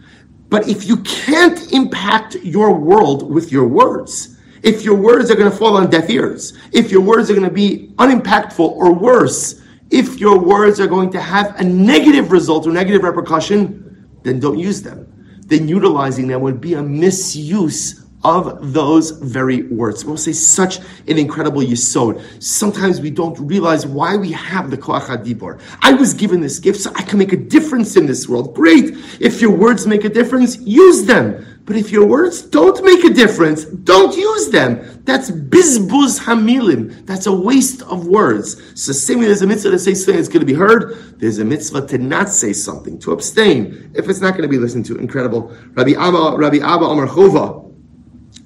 But if you can't impact your world with your words, if your words are going to fall on deaf ears, if your words are going to be unimpactful or worse, if your words are going to have a negative result or negative repercussion, then don't use them. Then utilizing them would be a misuse of those very words. We'll say such an incredible yisod. Sometimes we don't realize why we have the koach hadibor. I was given this gift so I can make a difference in this world. Great. If your words make a difference, use them. But if your words don't make a difference, don't use them. That's bizbuz hamilim. That's a waste of words. So way there's a mitzvah to say something that's going to be heard, there's a mitzvah to not say something, to abstain if it's not going to be listened to. Incredible. Rabbi Abba, Rabbi Abba Amar Chova.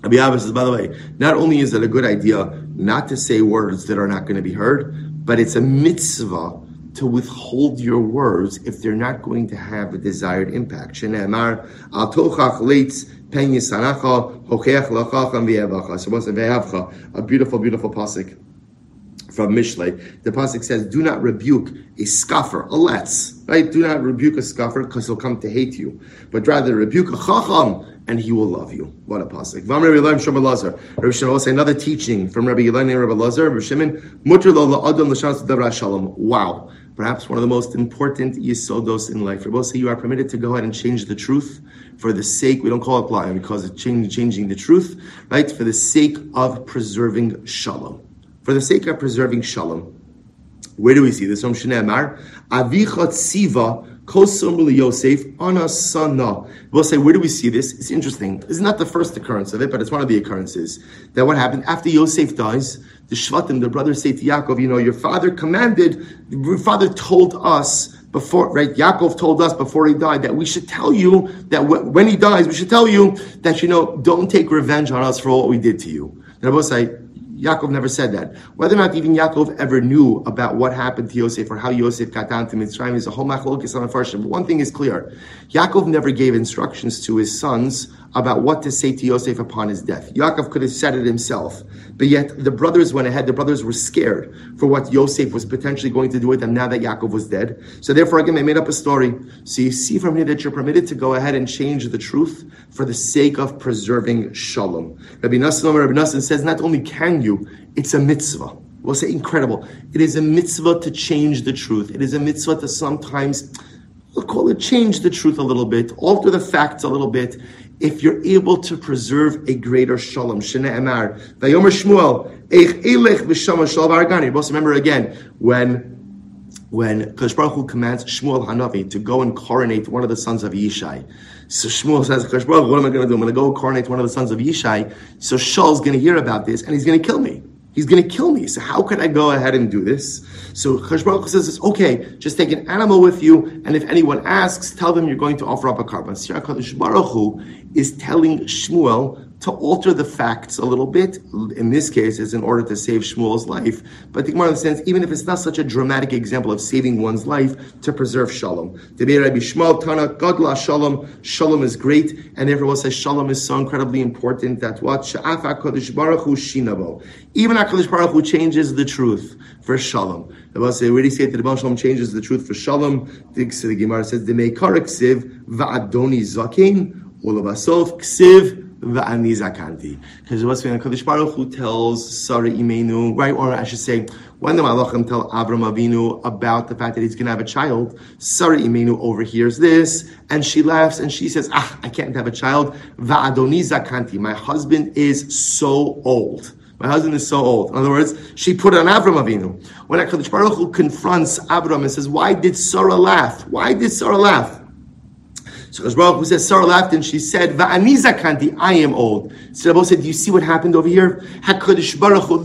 Rabbi Abba says, by the way, not only is it a good idea not to say words that are not going to be heard, but it's a mitzvah to withhold your words if they're not going to have a desired impact. A beautiful, beautiful pasuk from Mishlei. The pasuk says, "Do not rebuke a scoffer, a let's right. Do not rebuke a scoffer because he'll come to hate you, but rather rebuke a chacham." And he will love you. What a pasuk! Rabbi Shimon say another teaching from Rabbi Yelaim and Rabbi Lazar. Rabbi Shimon, mutter lo la'adam l'shas shalom. Wow! Perhaps one of the most important yisodos in life. Rabbi say you are permitted to go ahead and change the truth for the sake, we don't call it lying because it's changing the truth, right? For the sake of preserving shalom. For the sake of preserving shalom. Where do we see this? From Shnei Amar, Avichat Siva Yosef Anasana. We'll say, where do we see this? It's interesting. It's not the first occurrence of it, but it's one of the occurrences. That what happened after Yosef dies, the Shvatim, the brothers say to Yaakov, you know, your father commanded, your father told us before, right? Yaakov told us before he died that we should tell you that when he dies, we should tell you that, you know, don't take revenge on us for what we did to you. And I will say, Yaakov never said that. Whether or not even Yaakov ever knew about what happened to Yosef or how Yosef got down to Mitzrayim is a whole machlokes on But one thing is clear: Yaakov never gave instructions to his sons about what to say to Yosef upon his death. Yaakov could have said it himself, but yet the brothers went ahead. The brothers were scared for what Yosef was potentially going to do with them now that Yaakov was dead. So therefore, again, they made up a story. So you see from here that you're permitted to go ahead and change the truth for the sake of preserving shalom. Rabbi Nassim, Rabbi Nassim says, not only can you, it's a mitzvah. We'll say incredible. It is a mitzvah to change the truth. It is a mitzvah to sometimes we'll call it change the truth a little bit, alter the facts a little bit, if you're able to preserve a greater shalom. Shene Emar. Vayomer Shmuel, Eich Elech V'Shama Shalom Argani. Also remember again, when when Kosh Baruch Hu commands Shmuel Hanavi to go and coronate one of the sons of Yishai. So Shmuel says, Kosh Baruch what am I going to do? I'm going to go coronate one of the sons of Yishai. So Shaul's going to hear about this and he's going to kill me. He's going to kill me. So how could I go ahead and do this? So Hu says, okay, just take an animal with you, and if anyone asks, tell them you're going to offer up a korban. Sir Kosh Baruch Hu is telling Shmuel to alter the facts a little bit. In this case, is in order to save Shmuel's life. But the Gemara understands, even if it's not such a dramatic example of saving one's life, to preserve Shalom. Rabbi Shmuel Tana Godla Shalom. Shalom is great, and everyone says Shalom is so incredibly important that what Sha'af Hakadosh Baruch Hu Shinabo. Even Hakadosh Baruch Hu changes the truth for Shalom. The Baal already say that the Shalom changes the truth for Shalom. The Gemara says the Meikar Ksiv Va'adoni Zakin. Ulavasof Ksiv v'ani zakanti. Because what's when Hakadosh Baruch Hu tells Sarah Imenu, right? Or I should say, when the Malachim tell Avram Avinu about the fact that he's going to have a child, Sarah Imenu overhears this and she laughs and she says, "Ah, I can't have a child." Va'adoni zakanti. My husband is so old. My husband is so old. In other words, she put on Avram Avinu. When HaKadosh Baruch Hu confronts Avram and says, why did Sarah laugh? Why did Sarah laugh? So Hu says, Sarah laughed and she said, Va'aniza kanti, I am old. So Rabbi said, do you see what happened over here? HaKadosh Baruch Hu,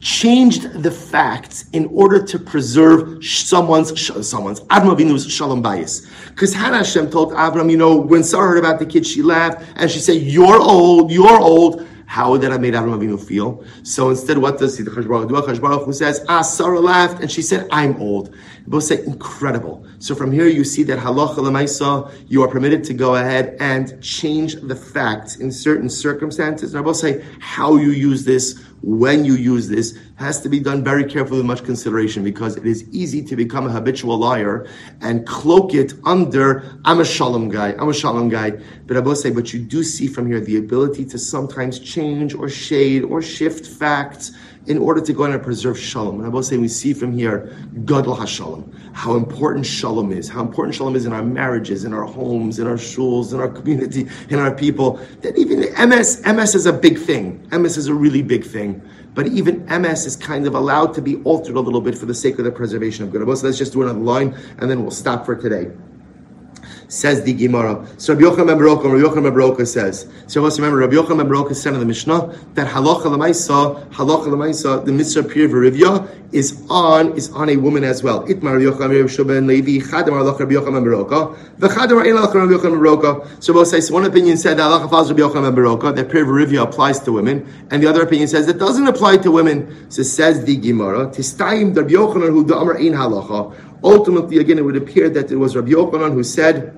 changed the facts in order to preserve someone's, someone's, Avram Shalom bias. Because Hannah Hashem told Avram, you know, when Sarah heard about the kid, she laughed and she said, you're old, you're old. How that have made Avram Avinu feel? So instead, what does the Chash Baruch do? Chash Baruch who says, Ah, Sarah laughed, and she said, I'm old. Both say, incredible. So from here, you see that halacha lemaisa, you are permitted to go ahead and change the facts in certain circumstances. And I both say, how you use this, when you use this, has to be done very carefully with much consideration because it is easy to become a habitual liar and cloak it under, I'm a shalom guy, I'm a shalom guy. But I both say, but you do see from here the ability to sometimes change or shade or shift facts in order to go and preserve shalom. And I will say we see from here, Gadol HaShalom, how important shalom is, how important shalom is in our marriages, in our homes, in our shuls, in our community, in our people. That even emes, emes is a big thing. emes is a really big thing. But even emes is kind of allowed to be altered a little bit for the sake of the preservation of good. So let's just do another line and then we'll stop for today. Says the Gemara. So Rabbi Yochanan Baroka, Rabbi Yochanan Baroka says. So let's remember, Rabbi Yochanan Baroka said in the Mishnah that halacha lemaisa, halacha lemaisa, the mitzvah pir v'rivya is on is on a woman as well. Itmar Rabbi Yochanan Rabbi Shubin Levi chadam halacha Rabbi Yochanan Baroka, v'chadam ein halacha Rabbi Yochanan Baroka. So both say so one opinion said that halacha follows Rabbi Yochanan Baroka that pir v'rivya applies to women, and the other opinion says it doesn't apply to women. So says the Gemara, tistayim Rabbi Yochanan who da'amar ein halacha. Ultimately, again, it would appear that it was Rabbi Yochanan who said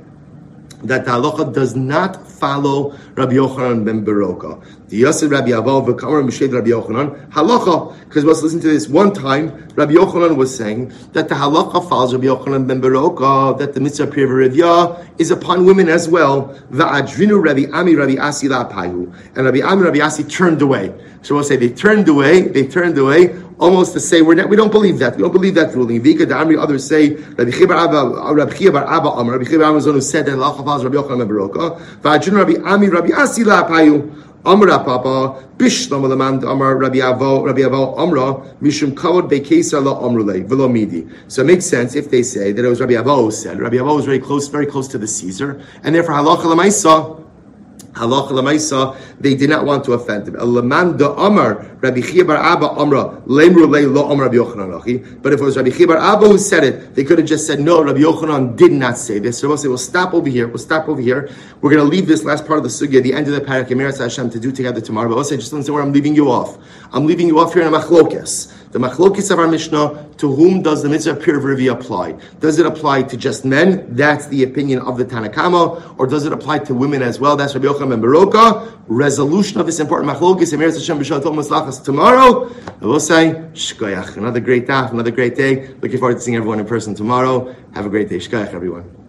that the halacha does not follow Rabbi Yochanan ben Beroka. The Yasser Rabbi Aval v'Kamar Mishad Rabbi Yochanan halacha. Because let's listen to this. One time, Rabbi Yochanan was saying that the halacha follows Rabbi Yochanan ben Beroka that the mitzvah pirivya is upon women as well. The Va'adrinu Rabbi Ami Rabbi Asi la'apayu. And Rabbi Ami Rabbi Asi turned away. So we'll say they turned away. They turned away almost to say we're not, we don't believe that. We don't believe that ruling. Vika Damri, others say Rabbi Chibar Abba, Rabbi Chibar Abba Amar, Rabbi Chibar Abba who said that Allah Rabbi Yochanan Baroka. Vajun Rabbi Ami, Rabbi Asila Payu. Amra Papa, Bishlam Lamand Amar Rabbi Avo, Rabbi Avo Amra, Mishum Kavod Bekesa La Amrule, Velo Midi. So it makes sense if they say that it was Rabbi Avo said. Rabbi Avo was very close, very close to the Caesar, and therefore Halacha Lamaisa halacha lemaisa, they did not want to offend him. Laman da Amar Rabbi Chia bar Abba Amra lemru le lo Amar Rabbi Yochanan But if it was Rabbi Chia bar Abba who said it, they could have just said no. Rabbi Yochanan did not say this. So we'll say we'll stop over here. We'll stop over here. We're going to leave this last part of the sugya, the end of the parak Emirat Hashem, to do together tomorrow. But we'll say just listen where I'm leaving you off. I'm leaving you off here in a machlokes. The machlokis of our Mishnah, to whom does the mitzvah of pir apply? Does it apply to just men? That's the opinion of the Tanakama. Or does it apply to women as well? That's Rabbi Yochanan and Baroka. Resolution of this important machlokis, Emir Hashem B'Shalom Maslachas tomorrow. I will say, Shkoyach. Another great day, another great day. Looking forward to seeing everyone in person tomorrow. Have a great day. Shkoyach, everyone.